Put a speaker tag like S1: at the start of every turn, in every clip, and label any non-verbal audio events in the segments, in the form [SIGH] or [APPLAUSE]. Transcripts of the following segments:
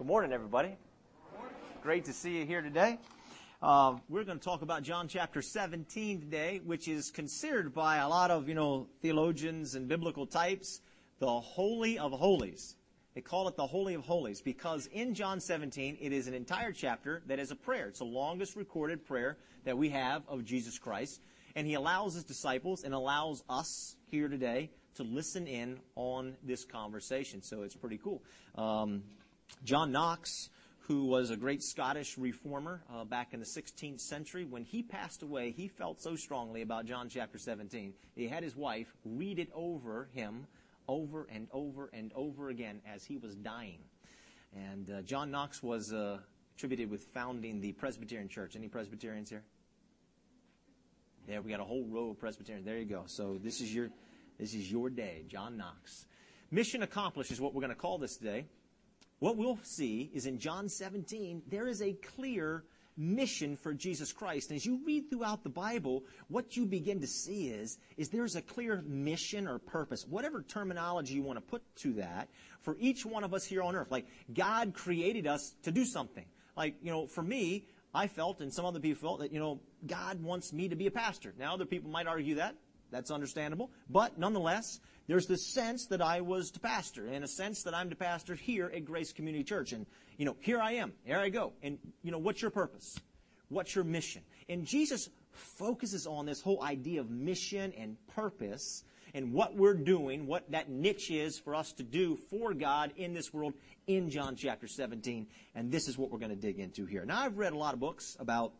S1: Good morning, everybody. Great to see you here today. Uh, we're going to talk about John chapter 17 today, which is considered by a lot of, you know, theologians and biblical types the Holy of Holies. They call it the Holy of Holies because in John 17, it is an entire chapter that is a prayer. It's the longest recorded prayer that we have of Jesus Christ. And he allows his disciples and allows us here today to listen in on this conversation. So it's pretty cool. Um, John Knox, who was a great Scottish reformer uh, back in the 16th century, when he passed away, he felt so strongly about John chapter 17. He had his wife read it over him over and over and over again as he was dying. And uh, John Knox was uh, attributed with founding the Presbyterian Church. Any Presbyterians here? There, we got a whole row of Presbyterians. There you go. So this is your this is your day, John Knox. Mission accomplished is what we're going to call this today. What we'll see is in John 17, there is a clear mission for Jesus Christ. And as you read throughout the Bible, what you begin to see is, is there's a clear mission or purpose, whatever terminology you want to put to that, for each one of us here on earth. Like, God created us to do something. Like, you know, for me, I felt, and some other people felt, that, you know, God wants me to be a pastor. Now, other people might argue that. That's understandable. But nonetheless, there's this sense that I was to pastor, and a sense that I'm to pastor here at Grace Community Church. And, you know, here I am. Here I go. And, you know, what's your purpose? What's your mission? And Jesus focuses on this whole idea of mission and purpose and what we're doing, what that niche is for us to do for God in this world in John chapter 17. And this is what we're going to dig into here. Now, I've read a lot of books about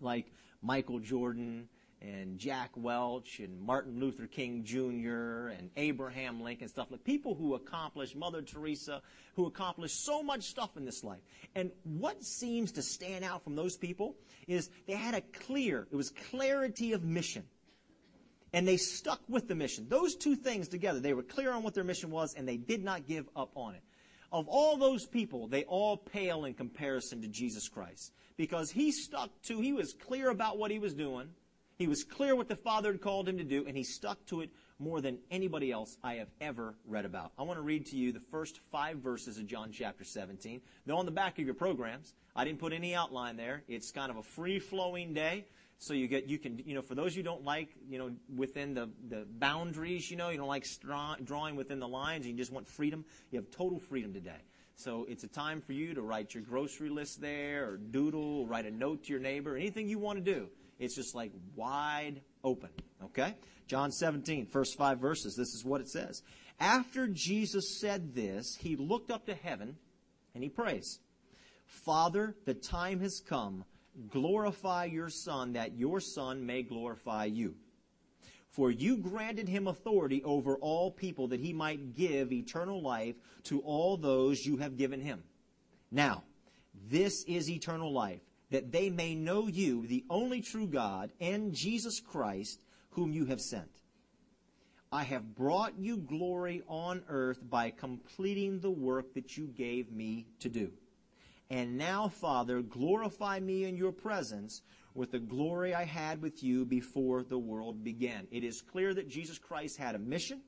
S1: like Michael Jordan and Jack Welch and Martin Luther King Jr. and Abraham Lincoln, stuff like people who accomplished, Mother Teresa, who accomplished so much stuff in this life. And what seems to stand out from those people is they had a clear, it was clarity of mission. And they stuck with the mission. Those two things together, they were clear on what their mission was and they did not give up on it. Of all those people, they all pale in comparison to Jesus Christ. Because he stuck to, he was clear about what he was doing. He was clear what the Father had called him to do, and he stuck to it more than anybody else I have ever read about. I want to read to you the first five verses of John chapter 17. They're on the back of your programs. I didn't put any outline there. It's kind of a free flowing day. So you get, you can, you know, for those you don't like, you know, within the, the boundaries, you know, you don't like drawing within the lines, you just want freedom, you have total freedom today. So it's a time for you to write your grocery list there, or doodle, write a note to your neighbor, anything you want to do. It's just like wide open. Okay? John 17, first five verses. This is what it says. After Jesus said this, he looked up to heaven and he prays, Father, the time has come. Glorify your Son, that your Son may glorify you. For you granted him authority over all people that he might give eternal life to all those you have given him. Now, this is eternal life that they may know you, the only true God, and Jesus Christ, whom you have sent. I have brought you glory on earth by completing the work that you gave me to do. And now, Father, glorify me in your presence with the glory I had with you before the world began. It is clear that Jesus Christ had a mission.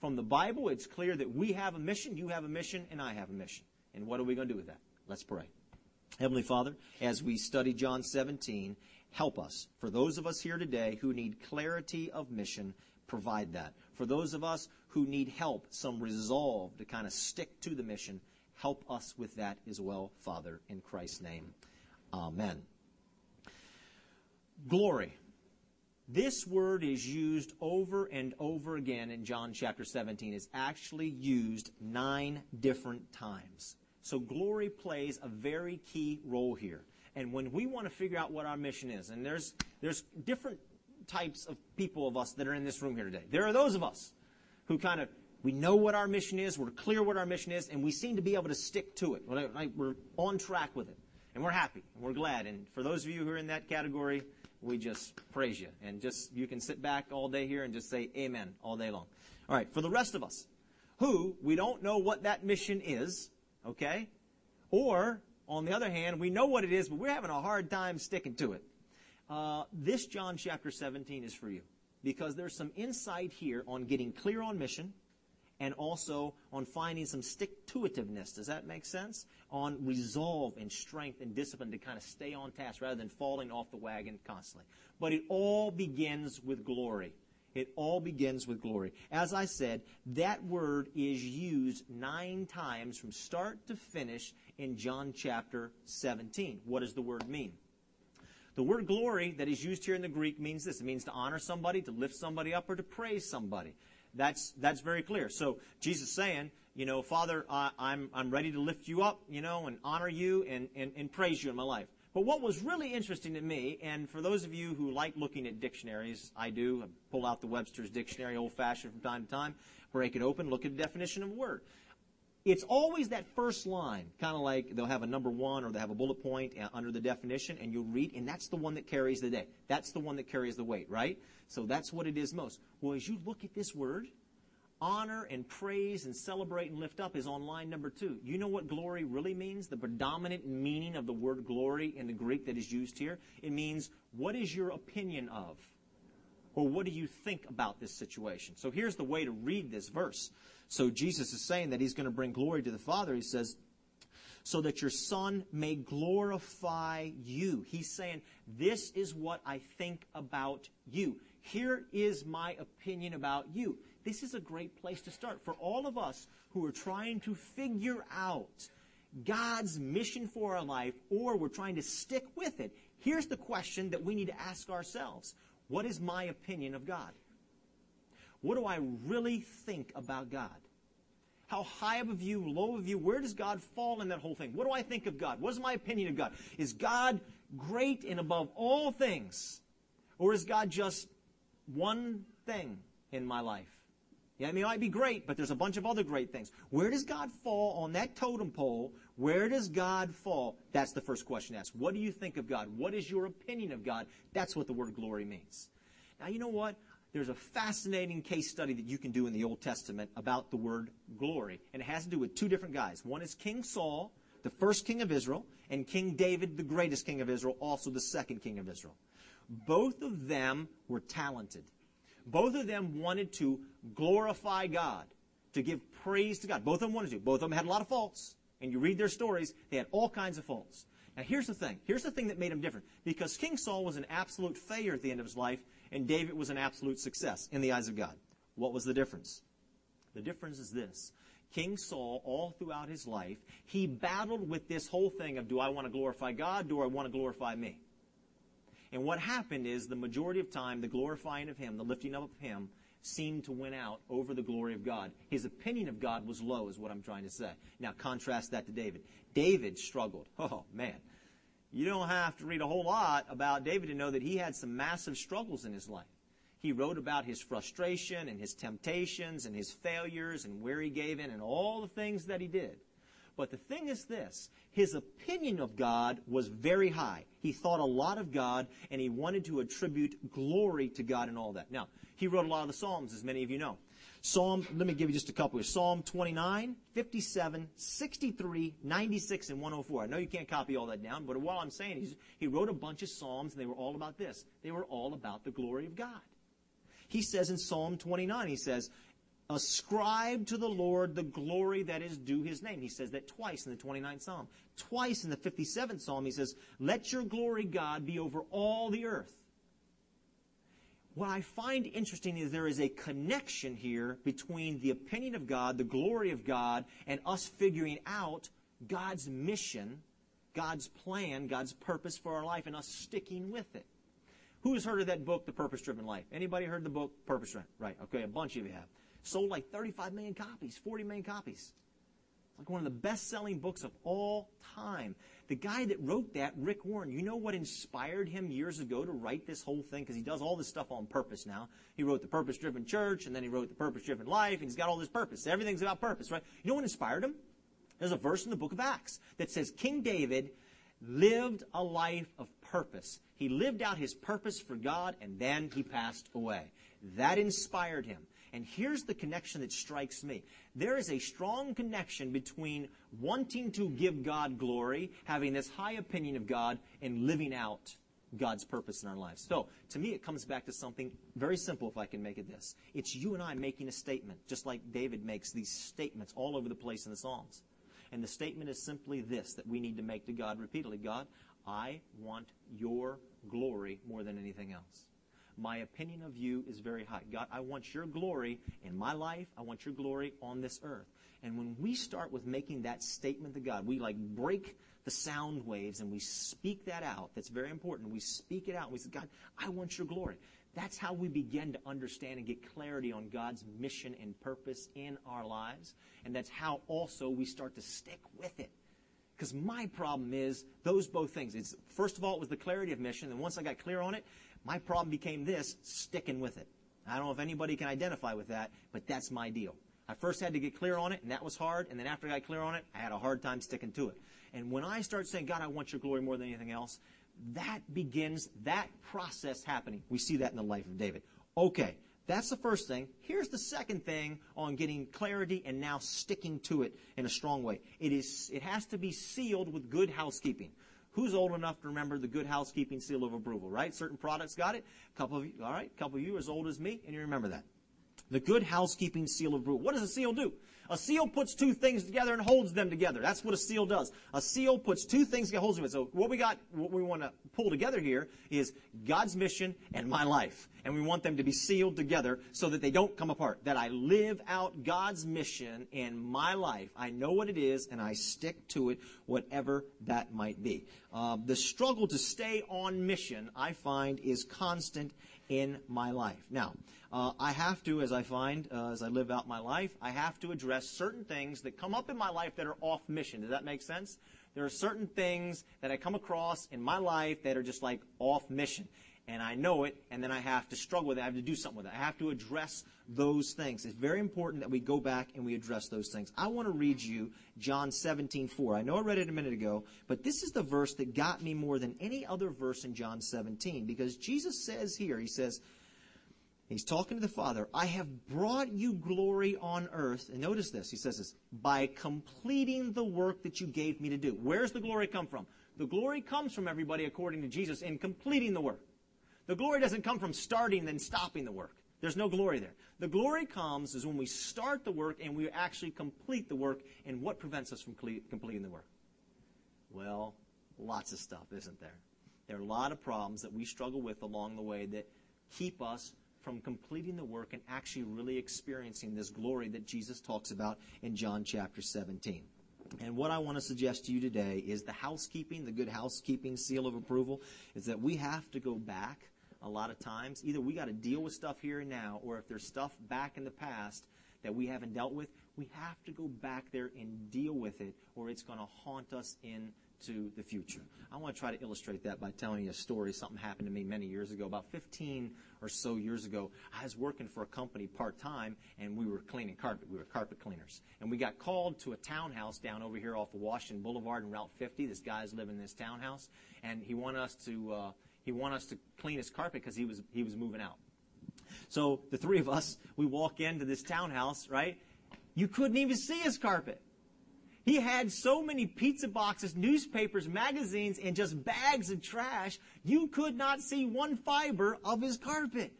S1: From the Bible, it's clear that we have a mission, you have a mission, and I have a mission. And what are we going to do with that? Let's pray. Heavenly Father, as we study John 17, help us. For those of us here today who need clarity of mission, provide that. For those of us who need help, some resolve to kind of stick to the mission, help us with that as well, Father, in Christ's name. Amen. Glory. This word is used over and over again in John chapter 17. It's actually used nine different times. So glory plays a very key role here. And when we want to figure out what our mission is, and there's, there's different types of people of us that are in this room here today. There are those of us who kind of, we know what our mission is, we're clear what our mission is, and we seem to be able to stick to it. We're on track with it. And we're happy, and we're glad. And for those of you who are in that category, we just praise you. And just, you can sit back all day here and just say amen all day long. All right, for the rest of us, who we don't know what that mission is, Okay? Or, on the other hand, we know what it is, but we're having a hard time sticking to it. Uh, this John chapter 17 is for you because there's some insight here on getting clear on mission and also on finding some stick to itiveness. Does that make sense? On resolve and strength and discipline to kind of stay on task rather than falling off the wagon constantly. But it all begins with glory. It all begins with glory. As I said, that word is used nine times from start to finish in John chapter 17. What does the word mean? The word glory that is used here in the Greek means this. It means to honor somebody, to lift somebody up, or to praise somebody. That's, that's very clear. So Jesus saying, you know, Father, I, I'm, I'm ready to lift you up, you know, and honor you and, and, and praise you in my life. But what was really interesting to me, and for those of you who like looking at dictionaries, I do, I pull out the Webster's dictionary old fashioned from time to time, break it open, look at the definition of a word. It's always that first line, kind of like they'll have a number one or they have a bullet point uh, under the definition, and you'll read, and that's the one that carries the day. That's the one that carries the weight, right? So that's what it is most. Well, as you look at this word, honor and praise and celebrate and lift up is on line number two. You know what glory really means? The predominant meaning of the word glory in the Greek that is used here? It means, what is your opinion of? Or what do you think about this situation? So here's the way to read this verse. So Jesus is saying that he's going to bring glory to the Father. He says, so that your Son may glorify you. He's saying, this is what I think about you. Here is my opinion about you this is a great place to start for all of us who are trying to figure out God's mission for our life or we're trying to stick with it. Here's the question that we need to ask ourselves. What is my opinion of God? What do I really think about God? How high of a view, low of a view, where does God fall in that whole thing? What do I think of God? What is my opinion of God? Is God great and above all things? Or is God just one thing in my life? Yeah, I mean, it might be great, but there's a bunch of other great things. Where does God fall on that totem pole? Where does God fall? That's the first question asked. What do you think of God? What is your opinion of God? That's what the word glory means. Now, you know what? There's a fascinating case study that you can do in the Old Testament about the word glory. And it has to do with two different guys. One is King Saul, the first king of Israel, and King David, the greatest king of Israel, also the second king of Israel. Both of them were talented. Both of them wanted to glorify God, to give praise to God. Both of them wanted to. Both of them had a lot of faults. And you read their stories, they had all kinds of faults. Now here's the thing. Here's the thing that made them different. Because King Saul was an absolute failure at the end of his life, and David was an absolute success in the eyes of God. What was the difference? The difference is this. King Saul, all throughout his life, he battled with this whole thing of do I want to glorify God? Do I want to glorify me? And what happened is the majority of time, the glorifying of him, the lifting up of him, seemed to win out over the glory of God. His opinion of God was low, is what I'm trying to say. Now contrast that to David. David struggled. [LAUGHS] Oh, man. You don't have to read a whole lot about David to know that he had some massive struggles in his life. He wrote about his frustration and his temptations and his failures and where he gave in and all the things that he did. But the thing is this his opinion of God was very high. He thought a lot of God, and he wanted to attribute glory to God and all that. Now, he wrote a lot of the Psalms, as many of you know. Psalm, let me give you just a couple here. Psalm 29, 57, 63, 96, and 104. I know you can't copy all that down, but what I'm saying is he wrote a bunch of Psalms, and they were all about this. They were all about the glory of God. He says in Psalm 29, he says, Ascribe to the Lord the glory that is due his name. He says that twice in the 29th Psalm. Twice in the 57th Psalm, he says, Let your glory, God, be over all the earth. What I find interesting is there is a connection here between the opinion of God, the glory of God, and us figuring out God's mission, God's plan, God's purpose for our life, and us sticking with it. Who's heard of that book, The Purpose Driven Life? Anybody heard the book, Purpose Driven? Right, okay, a bunch of you have. Sold like 35 million copies, 40 million copies. Like one of the best selling books of all time. The guy that wrote that, Rick Warren, you know what inspired him years ago to write this whole thing? Because he does all this stuff on purpose now. He wrote The Purpose Driven Church, and then he wrote The Purpose Driven Life, and he's got all this purpose. Everything's about purpose, right? You know what inspired him? There's a verse in the book of Acts that says King David lived a life of purpose. He lived out his purpose for God, and then he passed away. That inspired him. And here's the connection that strikes me. There is a strong connection between wanting to give God glory, having this high opinion of God, and living out God's purpose in our lives. So, to me, it comes back to something very simple, if I can make it this. It's you and I making a statement, just like David makes these statements all over the place in the Psalms. And the statement is simply this that we need to make to God repeatedly God, I want your glory more than anything else. My opinion of you is very high. God, I want your glory in my life. I want your glory on this earth. And when we start with making that statement to God, we like break the sound waves and we speak that out. That's very important. We speak it out. And we say, God, I want your glory. That's how we begin to understand and get clarity on God's mission and purpose in our lives. And that's how also we start to stick with it. Because my problem is those both things. It's, first of all, it was the clarity of mission. And once I got clear on it, my problem became this, sticking with it. I don't know if anybody can identify with that, but that's my deal. I first had to get clear on it, and that was hard. And then after I got clear on it, I had a hard time sticking to it. And when I start saying, God, I want your glory more than anything else, that begins that process happening. We see that in the life of David. Okay, that's the first thing. Here's the second thing on getting clarity and now sticking to it in a strong way. It is it has to be sealed with good housekeeping. Who's old enough to remember the good housekeeping seal of approval, right? Certain products got it. A couple of you, all right, a couple of you as old as me, and you remember that. The good housekeeping seal of approval. What does a seal do? A seal puts two things together and holds them together. That's what a seal does. A seal puts two things together, holds them. So what we got, what we want to pull together here is God's mission and my life. And we want them to be sealed together so that they don't come apart. That I live out God's mission in my life. I know what it is and I stick to it, whatever that might be. Uh, the struggle to stay on mission, I find, is constant in my life. Now, uh, I have to, as I find, uh, as I live out my life, I have to address certain things that come up in my life that are off mission. Does that make sense? There are certain things that I come across in my life that are just like off mission. And I know it, and then I have to struggle with it. I have to do something with it. I have to address those things. It's very important that we go back and we address those things. I want to read you John 17, 4. I know I read it a minute ago, but this is the verse that got me more than any other verse in John 17 because Jesus says here, He says, He's talking to the Father. I have brought you glory on earth. And notice this. He says this. By completing the work that you gave me to do. Where's the glory come from? The glory comes from everybody, according to Jesus, in completing the work. The glory doesn't come from starting and then stopping the work. There's no glory there. The glory comes is when we start the work and we actually complete the work. And what prevents us from completing the work? Well, lots of stuff, isn't there? There are a lot of problems that we struggle with along the way that keep us from completing the work and actually really experiencing this glory that Jesus talks about in John chapter 17. And what I want to suggest to you today is the housekeeping, the good housekeeping seal of approval, is that we have to go back a lot of times. Either we got to deal with stuff here and now, or if there's stuff back in the past that we haven't dealt with, we have to go back there and deal with it, or it's going to haunt us into the future. I want to try to illustrate that by telling you a story. Something happened to me many years ago, about 15 or so years ago. I was working for a company part time, and we were cleaning carpet. We were carpet cleaners, and we got called to a townhouse down over here off of Washington Boulevard and Route 50. This guy's living in this townhouse, and he wanted us to uh, he wanted us to clean his carpet because he was he was moving out. So the three of us, we walk into this townhouse, right? You couldn't even see his carpet. He had so many pizza boxes, newspapers, magazines, and just bags of trash, you could not see one fiber of his carpet.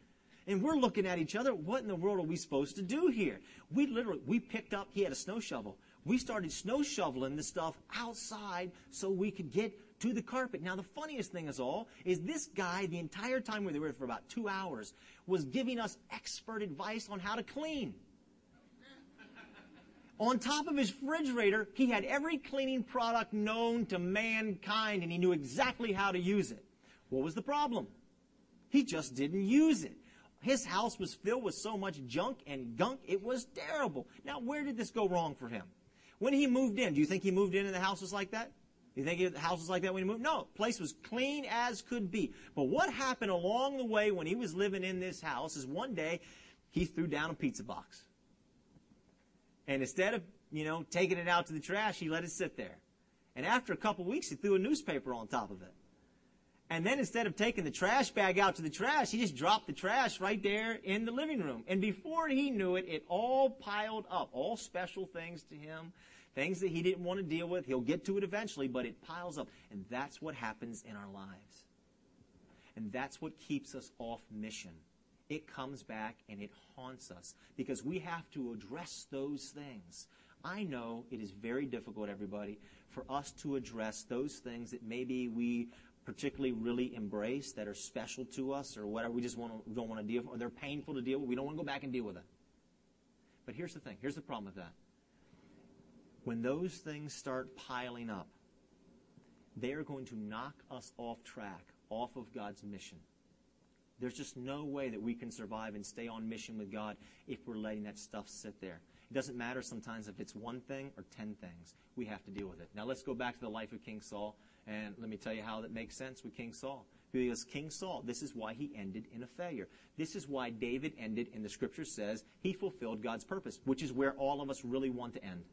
S1: And we're looking at each other, what in the world are we supposed to do here? We literally, we picked up, he had a snow shovel. We started snow shoveling the stuff outside so we could get to the carpet. Now, the funniest thing is all is this guy, the entire time we were there for about two hours, was giving us expert advice on how to clean. On top of his refrigerator, he had every cleaning product known to mankind and he knew exactly how to use it. What was the problem? He just didn't use it. His house was filled with so much junk and gunk, it was terrible. Now, where did this go wrong for him? When he moved in, do you think he moved in and the house was like that? You think the house was like that when he moved? No, place was clean as could be. But what happened along the way when he was living in this house is one day he threw down a pizza box. And instead of, you know, taking it out to the trash, he let it sit there. And after a couple weeks, he threw a newspaper on top of it. And then instead of taking the trash bag out to the trash, he just dropped the trash right there in the living room. And before he knew it, it all piled up. All special things to him, things that he didn't want to deal with. He'll get to it eventually, but it piles up. And that's what happens in our lives. And that's what keeps us off mission. It comes back and it haunts us because we have to address those things. I know it is very difficult, everybody, for us to address those things that maybe we particularly really embrace that are special to us or whatever we just want to, don't want to deal with, or they're painful to deal with. We don't want to go back and deal with it. But here's the thing. Here's the problem with that. When those things start piling up, they are going to knock us off track, off of God's mission. There's just no way that we can survive and stay on mission with God if we're letting that stuff sit there. It doesn't matter sometimes if it's one thing or ten things. We have to deal with it. Now let's go back to the life of King Saul, and let me tell you how that makes sense with King Saul. Because King Saul, this is why he ended in a failure. This is why David ended, and the scripture says he fulfilled God's purpose, which is where all of us really want to end.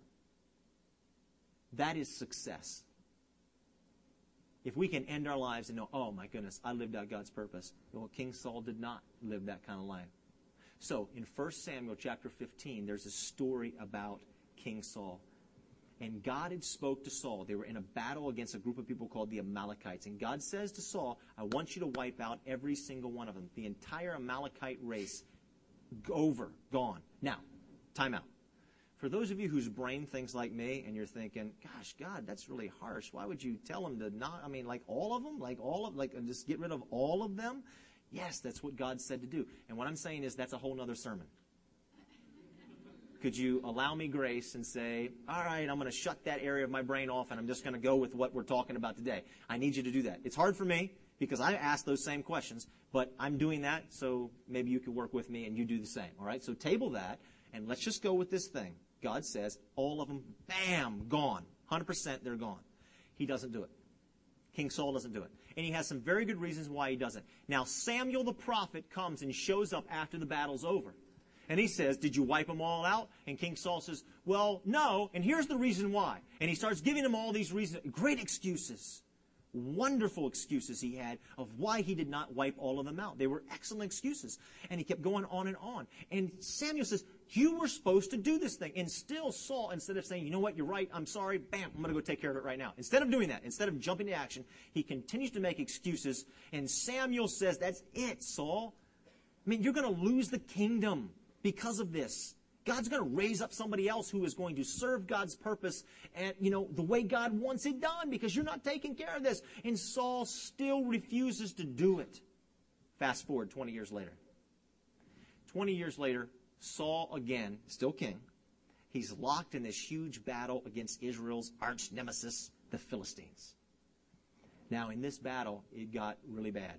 S1: That is success. If we can end our lives and know, oh my goodness, I lived out God's purpose. Well, King Saul did not live that kind of life. So in 1 Samuel chapter 15, there's a story about King Saul. And God had spoke to Saul. They were in a battle against a group of people called the Amalekites. And God says to Saul, I want you to wipe out every single one of them. The entire Amalekite race over, gone. Now, time out. For those of you whose brain thinks like me and you're thinking, gosh, God, that's really harsh. Why would you tell them to not, I mean, like all of them? Like all of, like just get rid of all of them? Yes, that's what God said to do. And what I'm saying is that's a whole other sermon. Could you allow me grace and say, all right, I'm going to shut that area of my brain off and I'm just going to go with what we're talking about today? I need you to do that. It's hard for me because I ask those same questions, but I'm doing that, so maybe you could work with me and you do the same. All right? So table that and let's just go with this thing. God says, all of them, bam, gone. 100% they're gone. He doesn't do it. King Saul doesn't do it. And he has some very good reasons why he doesn't. Now, Samuel the prophet comes and shows up after the battle's over. And he says, Did you wipe them all out? And King Saul says, Well, no, and here's the reason why. And he starts giving him all these reasons, great excuses, wonderful excuses he had of why he did not wipe all of them out. They were excellent excuses. And he kept going on and on. And Samuel says, You were supposed to do this thing. And still Saul, instead of saying, You know what, you're right, I'm sorry, bam, I'm going to go take care of it right now. Instead of doing that, instead of jumping to action, he continues to make excuses. And Samuel says, That's it, Saul. I mean, you're going to lose the kingdom because of this. God's going to raise up somebody else who is going to serve God's purpose and, you know, the way God wants it done because you're not taking care of this. And Saul still refuses to do it. Fast forward 20 years later. 20 years later, Saul again, still king, he's locked in this huge battle against Israel's arch nemesis, the Philistines. Now, in this battle, it got really bad.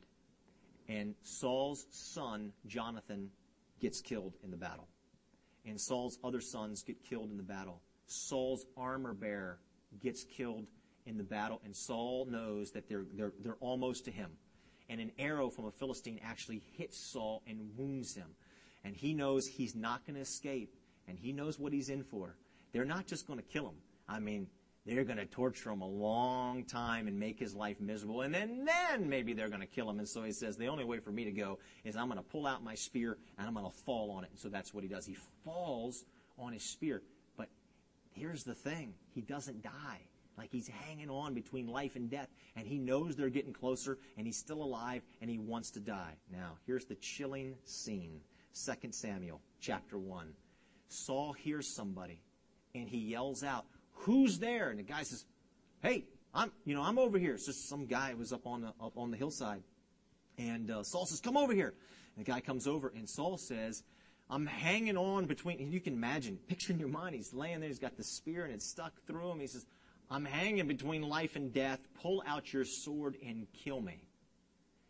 S1: And Saul's son, Jonathan, gets killed in the battle. And Saul's other sons get killed in the battle. Saul's armor bearer gets killed in the battle, and Saul knows that they're, they're, they're almost to him. And an arrow from a Philistine actually hits Saul and wounds him. And he knows he's not going to escape, and he knows what he's in for. They're not just going to kill him. I mean, they're going to torture him a long time and make his life miserable. And then, then maybe they're going to kill him. And so he says, the only way for me to go is I'm going to pull out my spear and I'm going to fall on it. And so that's what he does. He falls on his spear. But here's the thing. He doesn't die. Like he's hanging on between life and death. And he knows they're getting closer and he's still alive and he wants to die. Now, here's the chilling scene. 2 Samuel chapter 1. Saul hears somebody and he yells out, who's there? And the guy says, hey, I'm, you know, I'm over here. It's just some guy was up on the, up on the hillside. And uh, Saul says, come over here. And the guy comes over and Saul says, I'm hanging on between, and you can imagine, picture in your mind, he's laying there, he's got the spear and it's stuck through him. He says, I'm hanging between life and death. Pull out your sword and kill me.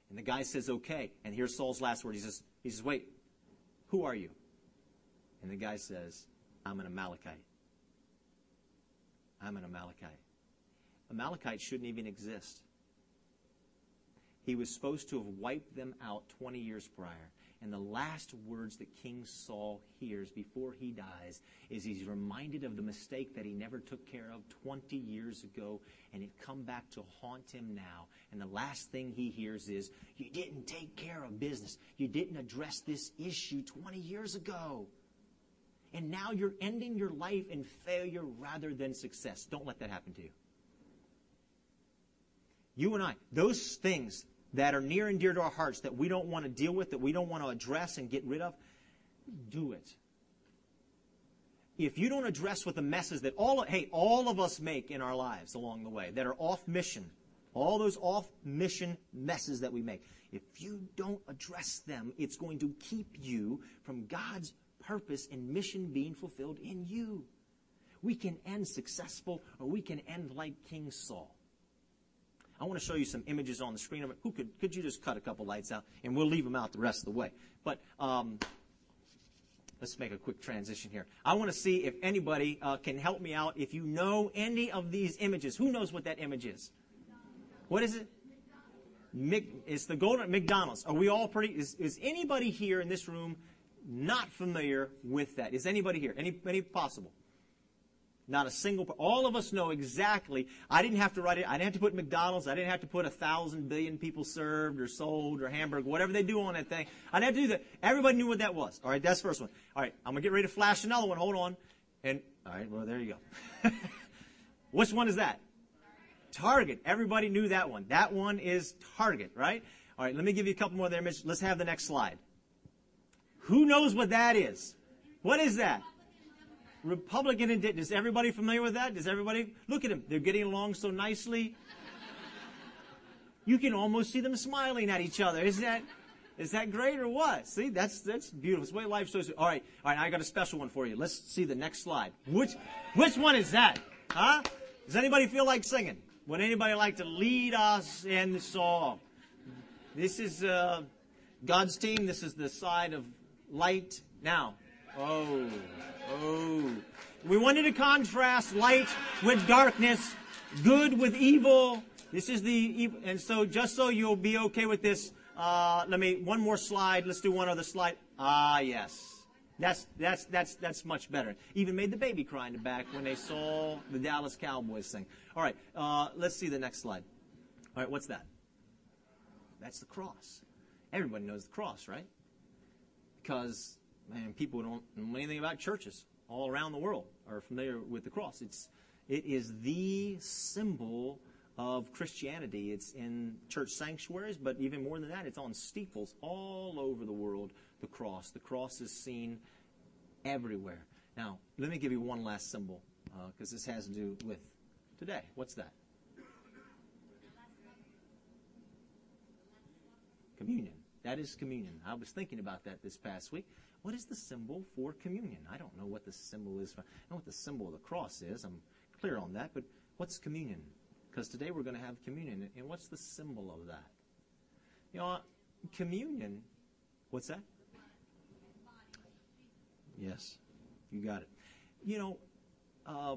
S1: And the guy says, okay. And here's Saul's last word. He says, he says, wait, who are you? And the guy says, I'm an Amalekite. I'm an Amalekite. Amalekites shouldn't even exist. He was supposed to have wiped them out 20 years prior. And the last words that King Saul hears before he dies is he's reminded of the mistake that he never took care of 20 years ago, and it come back to haunt him now. And the last thing he hears is, You didn't take care of business. You didn't address this issue 20 years ago and now you're ending your life in failure rather than success. Don't let that happen to you. You and I, those things that are near and dear to our hearts that we don't want to deal with, that we don't want to address and get rid of, do it. If you don't address what the messes that all hey, all of us make in our lives along the way that are off mission, all those off mission messes that we make, if you don't address them, it's going to keep you from God's purpose and mission being fulfilled in you. We can end successful or we can end like King Saul. I want to show you some images on the screen. Who could could you just cut a couple lights out and we'll leave them out the rest of the way. But um, let's make a quick transition here. I want to see if anybody uh, can help me out. If you know any of these images, who knows what that image is? What is it? it's the golden McDonald's. Are we all pretty? Is, is anybody here in this room not familiar with that? Is anybody here? Any any possible? Not a single. All of us know exactly. I didn't have to write it. I didn't have to put McDonald's. I didn't have to put a thousand billion people served or sold or hamburger, whatever they do on that thing. I didn't have to do that. Everybody knew what that was. All right, that's the first one. All right, I'm gonna get ready to flash another one. Hold on. And all right, well there you go. [LAUGHS] Which one is that? Target. Everybody knew that one. That one is Target, right? All right, let me give you a couple more there. Let's have the next slide. Who knows what that is? What is that? Republican and is everybody familiar with that? Does everybody look at them? They're getting along so nicely. You can almost see them smiling at each other. Is that is that great or what? See, that's that's beautiful. It's the way life to. All right, all right. I got a special one for you. Let's see the next slide. Which which one is that? Huh? Does anybody feel like singing? Would anybody like to lead us in the song? This is uh, God's team. This is the side of light. Now, oh. Oh. We wanted to contrast light with darkness, good with evil. This is the. And so, just so you'll be okay with this, uh, let me, one more slide. Let's do one other slide. Ah, yes. That's, that's, that's, that's much better. Even made the baby cry in the back when they saw the Dallas Cowboys sing. All right, uh, let's see the next slide. All right, what's that? That's the cross. Everybody knows the cross, right? Because man, people don't know anything about churches all around the world are familiar with the cross. It's, it is the symbol of Christianity. It's in church sanctuaries, but even more than that, it's on steeples all over the world. The cross. The cross is seen everywhere. Now, let me give you one last symbol because uh, this has to do with today. What's that? Communion. That is communion. I was thinking about that this past week. What is the symbol for communion? I don't know what the symbol is. For, I know what the symbol of the cross is. I'm clear on that. But what's communion? Because today we're going to have communion. And what's the symbol of that? You know, communion, what's that? Yes, you got it. You know, uh,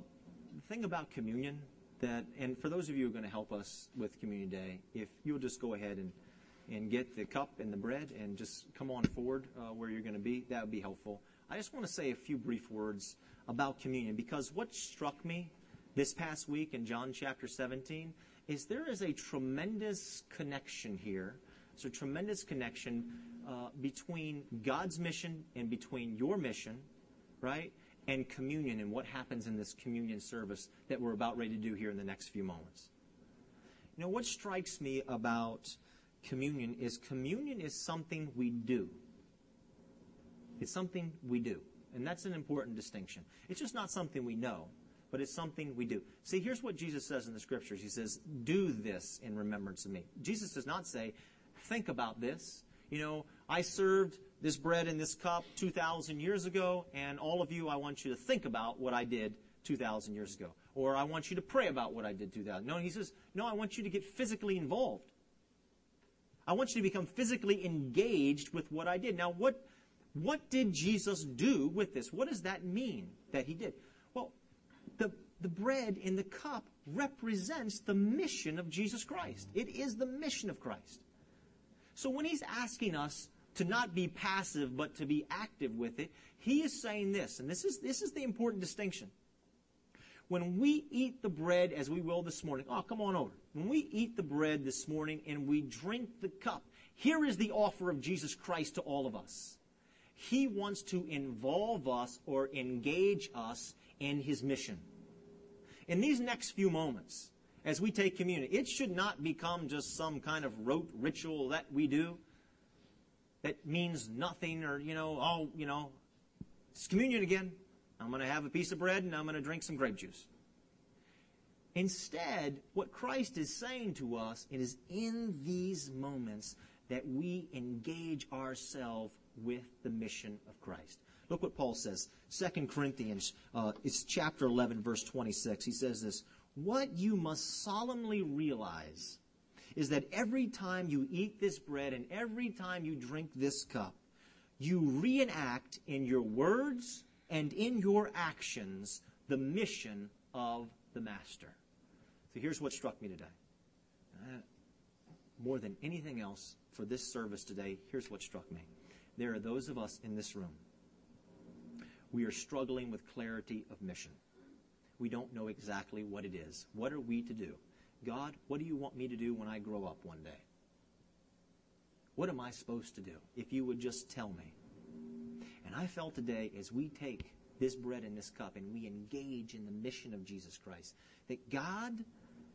S1: the thing about communion that, and for those of you who are going to help us with Communion Day, if you'll just go ahead and and get the cup and the bread and just come on forward uh, where you're going to be, that would be helpful. I just want to say a few brief words about communion because what struck me this past week in John chapter 17 is there is a tremendous connection here. It's a tremendous connection uh, between God's mission and between your mission, right? And communion and what happens in this communion service that we're about ready to do here in the next few moments. You know, what strikes me about communion is communion is something we do. It's something we do. And that's an important distinction. It's just not something we know, but it's something we do. See, here's what Jesus says in the scriptures. He says, Do this in remembrance of me. Jesus does not say, Think about this. You know, I served this bread in this cup 2,000 years ago, and all of you, I want you to think about what I did 2,000 years ago. Or I want you to pray about what I did 2,000. No, he says, No, I want you to get physically involved. I want you to become physically engaged with what I did. Now, what, what did Jesus do with this? What does that mean that he did? Well, the, the bread in the cup represents the mission of Jesus Christ. It is the mission of Christ. So when he's asking us to not be passive but to be active with it, he is saying this, and this is, this is the important distinction when we eat the bread as we will this morning, oh, come on over. When we eat the bread this morning and we drink the cup, here is the offer of Jesus Christ to all of us. He wants to involve us or engage us in his mission. In these next few moments, as we take communion. It should not become just some kind of rote ritual that we do that means nothing or, you know, oh, you know, it's communion again. I'm going to have a piece of bread and I'm going to drink some grape juice. Instead, what Christ is saying to us, it is in these moments that we engage ourselves with the mission of Christ. Look what Paul says. 2 Corinthians, uh, it's chapter 11, verse 26. He says this, What you must solemnly realize is that every time you eat this bread and every time you drink this cup, you reenact in your words and in your actions the mission of the Master. So here's what struck me today. Uh, more than anything else for this service today, here's what struck me. There are those of us in this room. We are struggling with clarity of mission. We don't know exactly what it is. What are we to do? God, what do you want me to do when I grow up one day? What am I supposed to do? If you would just tell me. And I felt today, as we take this bread and this cup and we engage in the mission of Jesus Christ, that God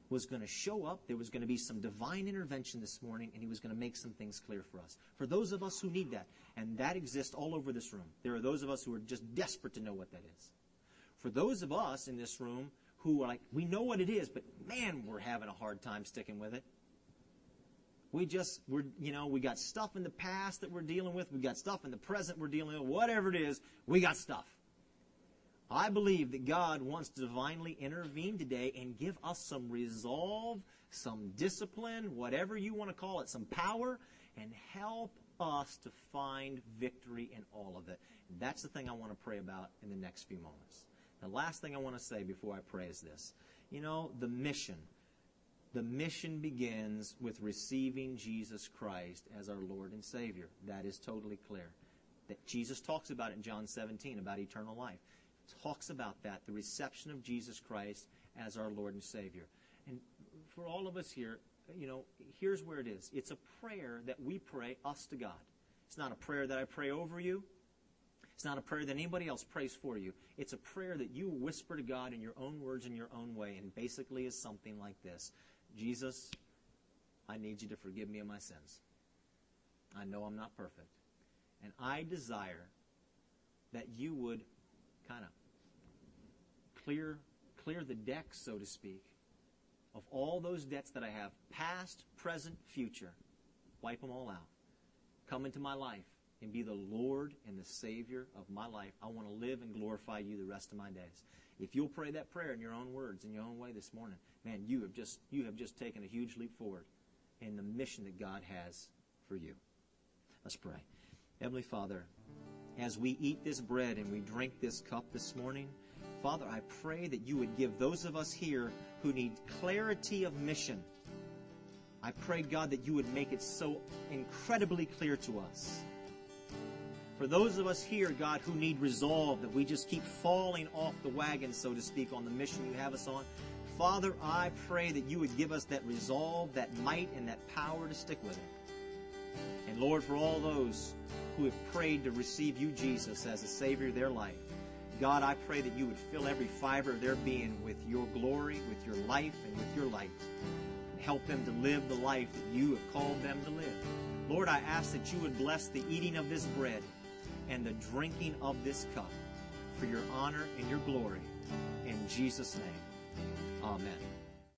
S1: was going to show up. There was going to be some divine intervention this morning, and He was going to make some things clear for us. For those of us who need that, and that exists all over this room, there are those of us who are just desperate to know what that is. For those of us in this room who are like, we know what it is, but man, we're having a hard time sticking with it. We just, we're, you know, we got stuff in the past that we're dealing with. We got stuff in the present we're dealing with. Whatever it is, we got stuff. I believe that God wants to divinely intervene today and give us some resolve, some discipline, whatever you want to call it, some power, and help us to find victory in all of it. That's the thing I want to pray about in the next few moments. The last thing I want to say before I pray is this. You know, the mission. The mission begins with receiving Jesus Christ as our Lord and Savior. That is totally clear. That Jesus talks about it in John 17 about eternal life. Talks about that, the reception of Jesus Christ as our Lord and Savior. And for all of us here, you know, here's where it is. It's a prayer that we pray us to God. It's not a prayer that I pray over you. It's not a prayer that anybody else prays for you. It's a prayer that you whisper to God in your own words in your own way, and basically is something like this Jesus, I need you to forgive me of my sins. I know I'm not perfect. And I desire that you would kind of clear clear the deck, so to speak, of all those debts that I have, past, present, future. Wipe them all out. Come into my life and be the Lord and the Savior of my life. I want to live and glorify you the rest of my days. If you'll pray that prayer in your own words, in your own way this morning, man, you have just you have just taken a huge leap forward in the mission that God has for you. Let's pray. Heavenly Father, as we eat this bread and we drink this cup this morning, Father, I pray that you would give those of us here who need clarity of mission. I pray, God, that you would make it so incredibly clear to us for those of us here, God, who need resolve, that we just keep falling off the wagon, so to speak, on the mission you have us on, Father, I pray that you would give us that resolve, that might, and that power to stick with it. And Lord, for all those who have prayed to receive you, Jesus, as a Savior of their life, God, I pray that you would fill every fiber of their being with your glory, with your life, and with your light. And help them to live the life that you have called them to live. Lord, I ask that you would bless the eating of this bread and the drinking of this cup for your honor and your glory. In Jesus' name, amen.